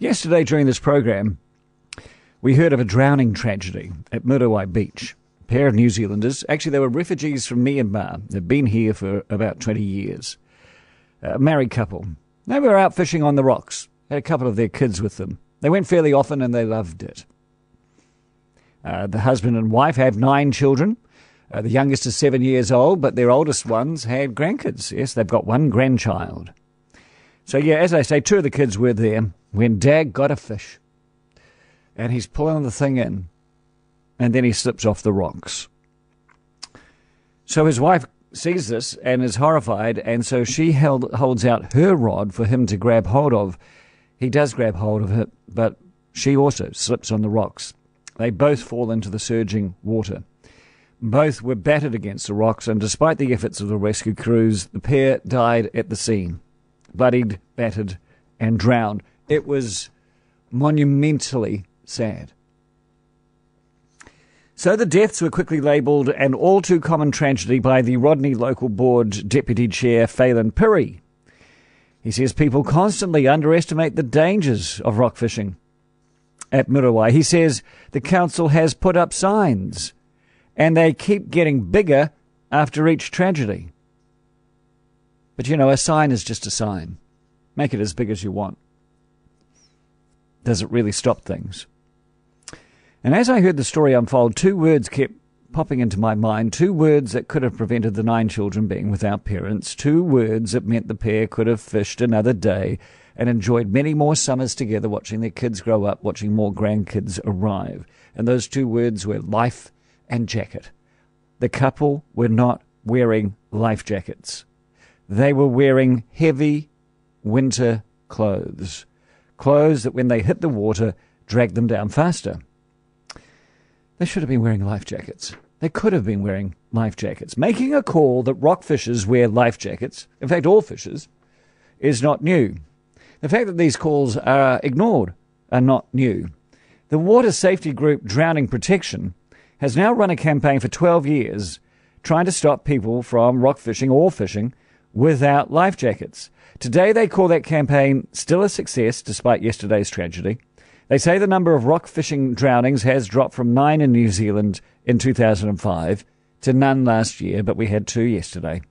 Yesterday during this program, we heard of a drowning tragedy at Muriwai Beach. A pair of New Zealanders, actually, they were refugees from Myanmar. They've been here for about 20 years. A married couple. They were out fishing on the rocks, had a couple of their kids with them. They went fairly often and they loved it. Uh, the husband and wife have nine children. Uh, the youngest is seven years old, but their oldest ones had grandkids. Yes, they've got one grandchild. So, yeah, as I say, two of the kids were there when Dad got a fish. And he's pulling the thing in, and then he slips off the rocks. So his wife sees this and is horrified, and so she held, holds out her rod for him to grab hold of. He does grab hold of it, but she also slips on the rocks. They both fall into the surging water. Both were battered against the rocks, and despite the efforts of the rescue crews, the pair died at the scene, bloodied, battered, and drowned. It was monumentally sad. So the deaths were quickly labelled an all too common tragedy by the Rodney Local Board Deputy Chair Phelan Pirrie. He says people constantly underestimate the dangers of rock fishing. At Muriwai, he says the council has put up signs and they keep getting bigger after each tragedy. But you know, a sign is just a sign. Make it as big as you want. Does it really stop things? And as I heard the story unfold, two words kept popping into my mind, two words that could have prevented the nine children being without parents, two words that meant the pair could have fished another day and enjoyed many more summers together watching their kids grow up, watching more grandkids arrive. And those two words were life and jacket. The couple were not wearing life jackets. They were wearing heavy winter clothes. Clothes that when they hit the water dragged them down faster. They should have been wearing life jackets. They could have been wearing life jackets. Making a call that rock fishers wear life jackets, in fact, all fishers, is not new. The fact that these calls are ignored are not new. The water safety group Drowning Prevention has now run a campaign for 12 years trying to stop people from rock fishing or fishing without life jackets. Today they call that campaign still a success despite yesterday's tragedy. They say the number of rock fishing drownings has dropped from nine in New Zealand in 2005 to none last year, but we had two yesterday.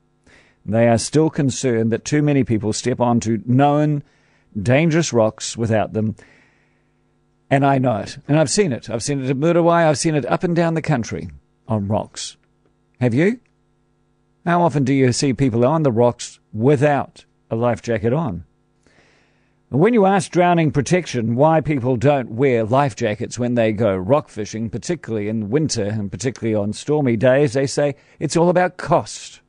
They are still concerned that too many people step onto known dangerous rocks without them. And I know it. And I've seen it. I've seen it at Muriwai. I've seen it up and down the country on rocks. Have you? How often do you see people on the rocks without a life jacket on? When you ask Drowning Prevention why people don't wear life jackets when they go rock fishing, particularly in winter and particularly on stormy days, they say it's all about cost.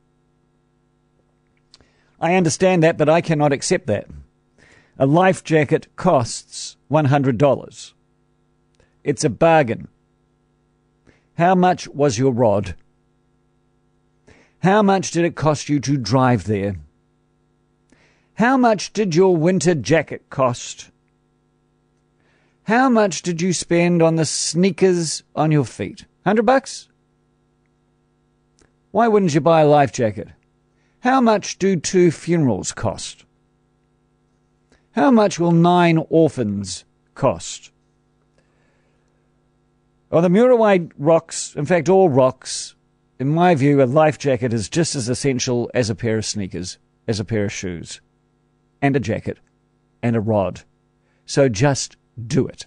I understand that, but I cannot accept that. A life jacket costs $100. It's a bargain. How much was your rod? How much did it cost you to drive there? How much did your winter jacket cost? How much did you spend on the sneakers on your feet? Hundred bucks? Why wouldn't you buy a life jacket? How much do two funerals cost? How much will nine orphans cost? On the Muriwai rocks, in fact, all rocks, in my view, a life jacket is just as essential as a pair of sneakers, as a pair of shoes and a jacket and a rod. So just do it.